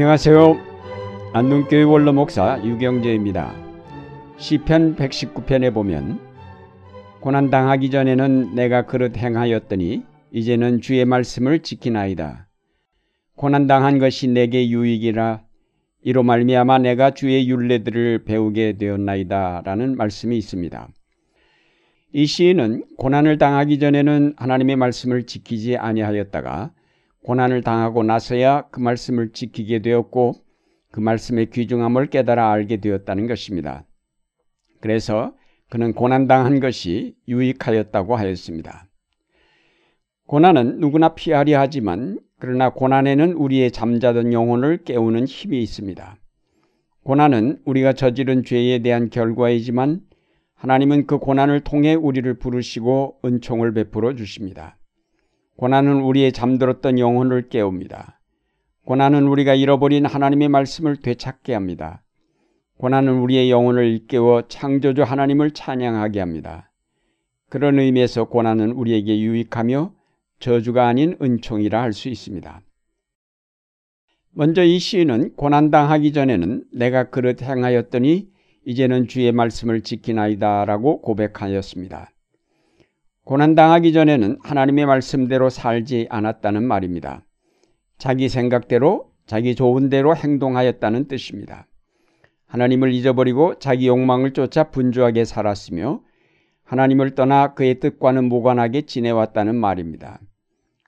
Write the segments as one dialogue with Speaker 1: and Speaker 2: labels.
Speaker 1: 안녕하세요. 안동교회 원로 목사 유경재입니다. 시편 119편에 보면 고난 당하기 전에는 내가 그릇 행하였더니 이제는 주의 말씀을 지키나이다. 고난 당한 것이 내게 유익이라 이로 말미암아 내가 주의 율례들을 배우게 되었나이다라는 말씀이 있습니다. 이 시인은 고난을 당하기 전에는 하나님의 말씀을 지키지 아니하였다가 고난을 당하고 나서야 그 말씀을 지키게 되었고 그 말씀의 귀중함을 깨달아 알게 되었다는 것입니다. 그래서 그는 고난당한 것이 유익하였다고 하였습니다. 고난은 누구나 피하려 하지만 그러나 고난에는 우리의 잠자던 영혼을 깨우는 힘이 있습니다. 고난은 우리가 저지른 죄에 대한 결과이지만 하나님은 그 고난을 통해 우리를 부르시고 은총을 베풀어 주십니다. 고난은 우리의 잠들었던 영혼을 깨웁니다. 고난은 우리가 잃어버린 하나님의 말씀을 되찾게 합니다. 고난은 우리의 영혼을 일깨워 창조주 하나님을 찬양하게 합니다. 그런 의미에서 고난은 우리에게 유익하며 저주가 아닌 은총이라 할 수 있습니다. 먼저 이 시인은 고난당하기 전에는 내가 그릇 행하였더니 이제는 주의 말씀을 지키나이다 라고 고백하였습니다. 고난당하기 전에는 하나님의 말씀대로 살지 않았다는 말입니다. 자기 생각대로, 자기 좋은 대로 행동하였다는 뜻입니다. 하나님을 잊어버리고 자기 욕망을 쫓아 분주하게 살았으며 하나님을 떠나 그의 뜻과는 무관하게 지내왔다는 말입니다.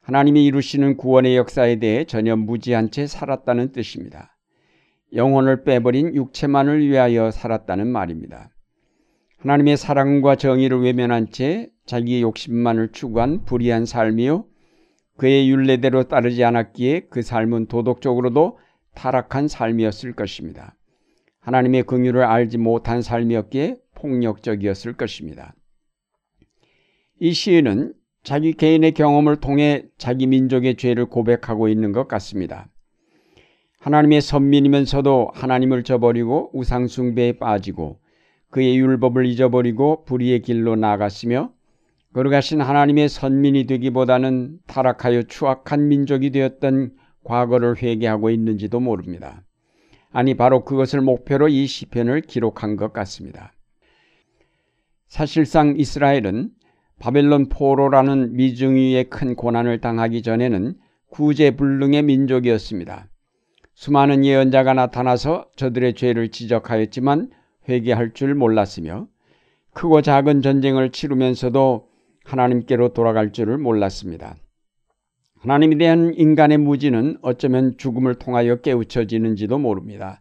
Speaker 1: 하나님이 이루시는 구원의 역사에 대해 전혀 무지한 채 살았다는 뜻입니다. 영혼을 빼버린 육체만을 위하여 살았다는 말입니다. 하나님의 사랑과 정의를 외면한 채 자기의 욕심만을 추구한 불의한 삶이요. 그의 윤례대로 따르지 않았기에 그 삶은 도덕적으로도 타락한 삶이었을 것입니다. 하나님의 긍휼을 알지 못한 삶이었기에 폭력적이었을 것입니다. 이 시인은 자기 개인의 경험을 통해 자기 민족의 죄를 고백하고 있는 것 같습니다. 하나님의 선민이면서도 하나님을 저버리고 우상숭배에 빠지고 그의 율법을 잊어버리고 불의의 길로 나아갔으며 거룩하신 하나님의 선민이 되기보다는 타락하여 추악한 민족이 되었던 과거를 회개하고 있는지도 모릅니다. 아니 바로 그것을 목표로 이 시편을 기록한 것 같습니다. 사실상 이스라엘은 바벨론 포로라는 미중위의 큰 고난을 당하기 전에는 구제불능의 민족이었습니다. 수많은 예언자가 나타나서 저들의 죄를 지적하였지만 회개할 줄 몰랐으며 크고 작은 전쟁을 치르면서도 하나님께로 돌아갈 줄을 몰랐습니다. 하나님에 대한 인간의 무지는 어쩌면 죽음을 통하여 깨우쳐지는지도 모릅니다.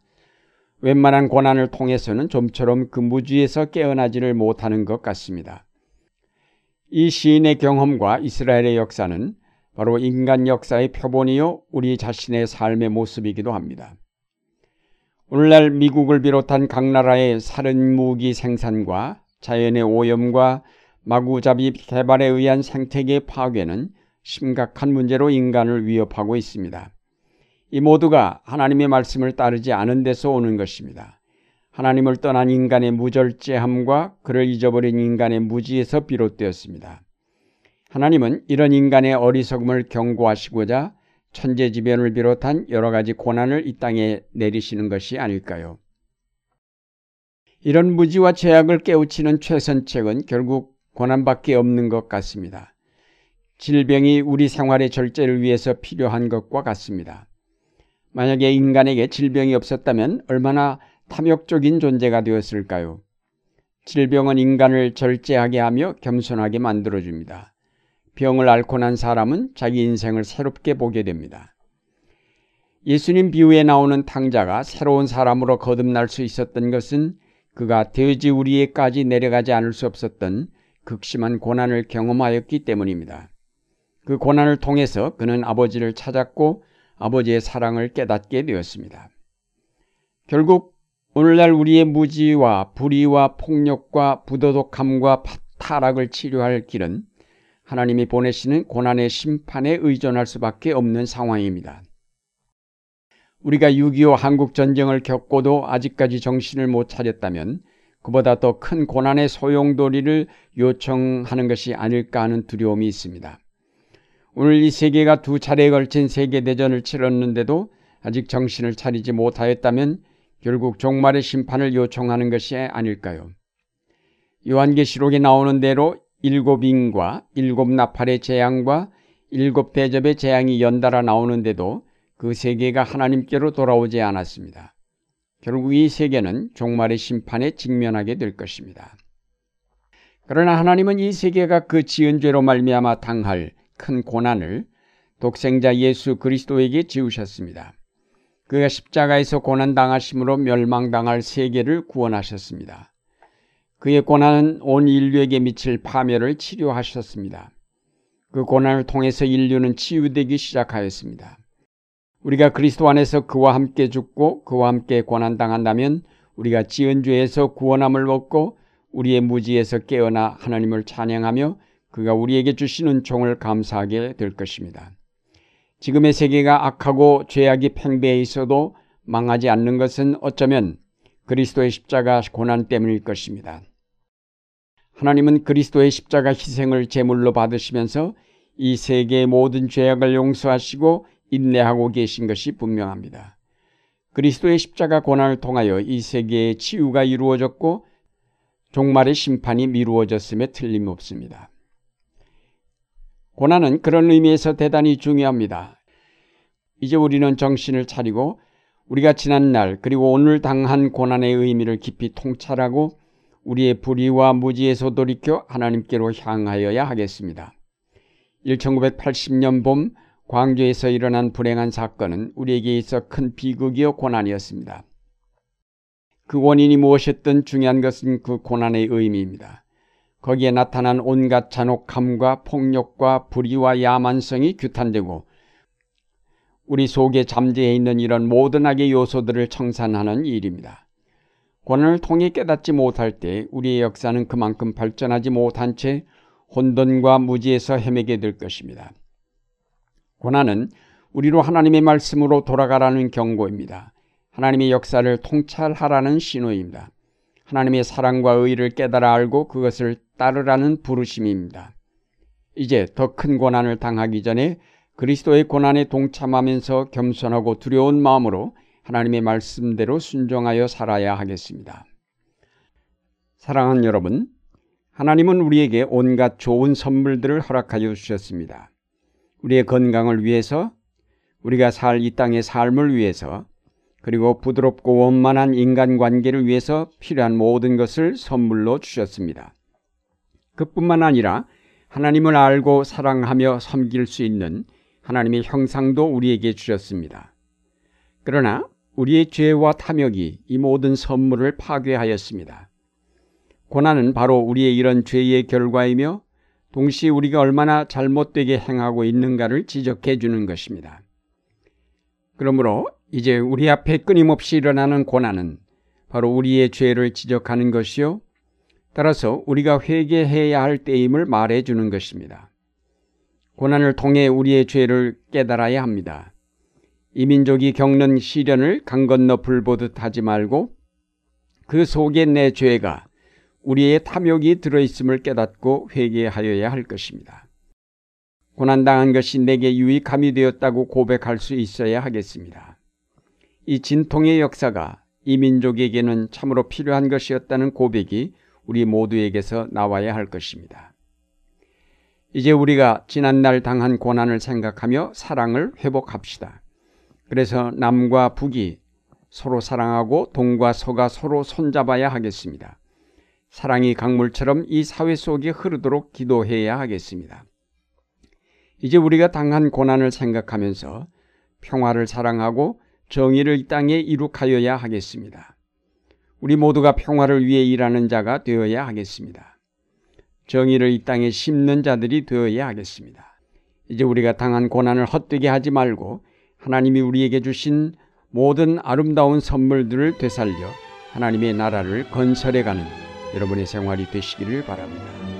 Speaker 1: 웬만한 고난을 통해서는 좀처럼 그 무지에서 깨어나지를 못하는 것 같습니다. 이 시인의 경험과 이스라엘의 역사는 바로 인간 역사의 표본이요 우리 자신의 삶의 모습이기도 합니다. 오늘날 미국을 비롯한 각 나라의 살인 무기 생산과 자연의 오염과 마구잡이 개발에 의한 생태계 파괴는 심각한 문제로 인간을 위협하고 있습니다. 이 모두가 하나님의 말씀을 따르지 않은 데서 오는 것입니다. 하나님을 떠난 인간의 무절제함과 그를 잊어버린 인간의 무지에서 비롯되었습니다. 하나님은 이런 인간의 어리석음을 경고하시고자 천재지변을 비롯한 여러 가지 고난을 이 땅에 내리시는 것이 아닐까요? 이런 무지와 죄악을 깨우치는 최선책은 결국 고난밖에 없는 것 같습니다. 질병이 우리 생활의 절제를 위해서 필요한 것과 같습니다. 만약에 인간에게 질병이 없었다면 얼마나 탐욕적인 존재가 되었을까요? 질병은 인간을 절제하게 하며 겸손하게 만들어줍니다. 병을 앓고 난 사람은 자기 인생을 새롭게 보게 됩니다. 예수님 비유에 나오는 탕자가 새로운 사람으로 거듭날 수 있었던 것은 그가 돼지 우리에까지 내려가지 않을 수 없었던 극심한 고난을 경험하였기 때문입니다. 그 고난을 통해서 그는 아버지를 찾았고 아버지의 사랑을 깨닫게 되었습니다. 결국 오늘날 우리의 무지와 불의와 폭력과 부도덕함과 타락을 치료할 길은 하나님이 보내시는 고난의 심판에 의존할 수밖에 없는 상황입니다. 우리가 6.25 한국 전쟁을 겪고도 아직까지 정신을 못 차렸다면 그보다 더 큰 고난의 소용돌이를 요청하는 것이 아닐까 하는 두려움이 있습니다. 오늘 이 세계가 두 차례에 걸친 세계대전을 치렀는데도 아직 정신을 차리지 못하였다면 결국 종말의 심판을 요청하는 것이 아닐까요? 요한계시록에 나오는 대로 일곱 인과 일곱 나팔의 재앙과 일곱 대접의 재앙이 연달아 나오는데도 그 세계가 하나님께로 돌아오지 않았습니다. 결국 이 세계는 종말의 심판에 직면하게 될 것입니다. 그러나 하나님은 이 세계가 그 지은 죄로 말미암아 당할 큰 고난을 독생자 예수 그리스도에게 지우셨습니다. 그가 십자가에서 고난 당하심으로 멸망당할 세계를 구원하셨습니다. 그의 고난은 온 인류에게 미칠 파멸을 치료하셨습니다. 그 고난을 통해서 인류는 치유되기 시작하였습니다. 우리가 그리스도 안에서 그와 함께 죽고 그와 함께 고난 당한다면 우리가 지은 죄에서 구원함을 얻고 우리의 무지에서 깨어나 하나님을 찬양하며 그가 우리에게 주시는 종을 감사하게 될 것입니다. 지금의 세계가 악하고 죄악이 팽배해 있어도 망하지 않는 것은 어쩌면 그리스도의 십자가 고난 때문일 것입니다. 하나님은 그리스도의 십자가 희생을 제물로 받으시면서 이 세계의 모든 죄악을 용서하시고 인내하고 계신 것이 분명합니다. 그리스도의 십자가 고난을 통하여 이 세계의 치유가 이루어졌고 종말의 심판이 미루어졌음에 틀림없습니다. 고난은 그런 의미에서 대단히 중요합니다. 이제 우리는 정신을 차리고 우리가 지난 날 그리고 오늘 당한 고난의 의미를 깊이 통찰하고 우리의 불의와 무지에서 돌이켜 하나님께로 향하여야 하겠습니다. 1980년 봄 광주에서 일어난 불행한 사건은 우리에게 있어 큰 비극이요 고난이었습니다. 그 원인이 무엇이었든 중요한 것은 그 고난의 의미입니다. 거기에 나타난 온갖 잔혹함과 폭력과 불의와 야만성이 규탄되고 우리 속에 잠재해 있는 이런 모든 악의 요소들을 청산하는 일입니다. 고난을 통해 깨닫지 못할 때 우리의 역사는 그만큼 발전하지 못한 채 혼돈과 무지에서 헤매게 될 것입니다. 고난은 우리로 하나님의 말씀으로 돌아가라는 경고입니다. 하나님의 역사를 통찰하라는 신호입니다. 하나님의 사랑과 의를 깨달아 알고 그것을 따르라는 부르심입니다. 이제 더 큰 고난을 당하기 전에 그리스도의 고난에 동참하면서 겸손하고 두려운 마음으로 하나님의 말씀대로 순종하여 살아야 하겠습니다. 사랑하는 여러분, 하나님은 우리에게 온갖 좋은 선물들을 허락하여 주셨습니다. 우리의 건강을 위해서, 우리가 살 이 땅의 삶을 위해서, 그리고 부드럽고 원만한 인간관계를 위해서 필요한 모든 것을 선물로 주셨습니다. 그뿐만 아니라 하나님을 알고 사랑하며 섬길 수 있는 하나님의 형상도 우리에게 주셨습니다. 그러나 우리의 죄와 탐욕이 이 모든 선물을 파괴하였습니다. 고난은 바로 우리의 이런 죄의 결과이며 동시에 우리가 얼마나 잘못되게 행하고 있는가를 지적해 주는 것입니다. 그러므로 이제 우리 앞에 끊임없이 일어나는 고난은 바로 우리의 죄를 지적하는 것이요. 따라서 우리가 회개해야 할 때임을 말해 주는 것입니다. 고난을 통해 우리의 죄를 깨달아야 합니다. 이 민족이 겪는 시련을 강 건너 불 보듯 하지 말고 그 속에 내 죄가 우리의 탐욕이 들어있음을 깨닫고 회개하여야 할 것입니다. 고난당한 것이 내게 유익함이 되었다고 고백할 수 있어야 하겠습니다. 이 진통의 역사가 이 민족에게는 참으로 필요한 것이었다는 고백이 우리 모두에게서 나와야 할 것입니다. 이제 우리가 지난날 당한 고난을 생각하며 사랑을 회복합시다. 그래서 남과 북이 서로 사랑하고 동과 서가 서로 손잡아야 하겠습니다. 사랑이 강물처럼 이 사회 속에 흐르도록 기도해야 하겠습니다. 이제 우리가 당한 고난을 생각하면서 평화를 사랑하고 정의를 이 땅에 이룩하여야 하겠습니다. 우리 모두가 평화를 위해 일하는 자가 되어야 하겠습니다. 정의를 이 땅에 심는 자들이 되어야 하겠습니다. 이제 우리가 당한 고난을 헛되게 하지 말고 하나님이 우리에게 주신 모든 아름다운 선물들을 되살려 하나님의 나라를 건설해가는 여러분의 생활이 되시기를 바랍니다.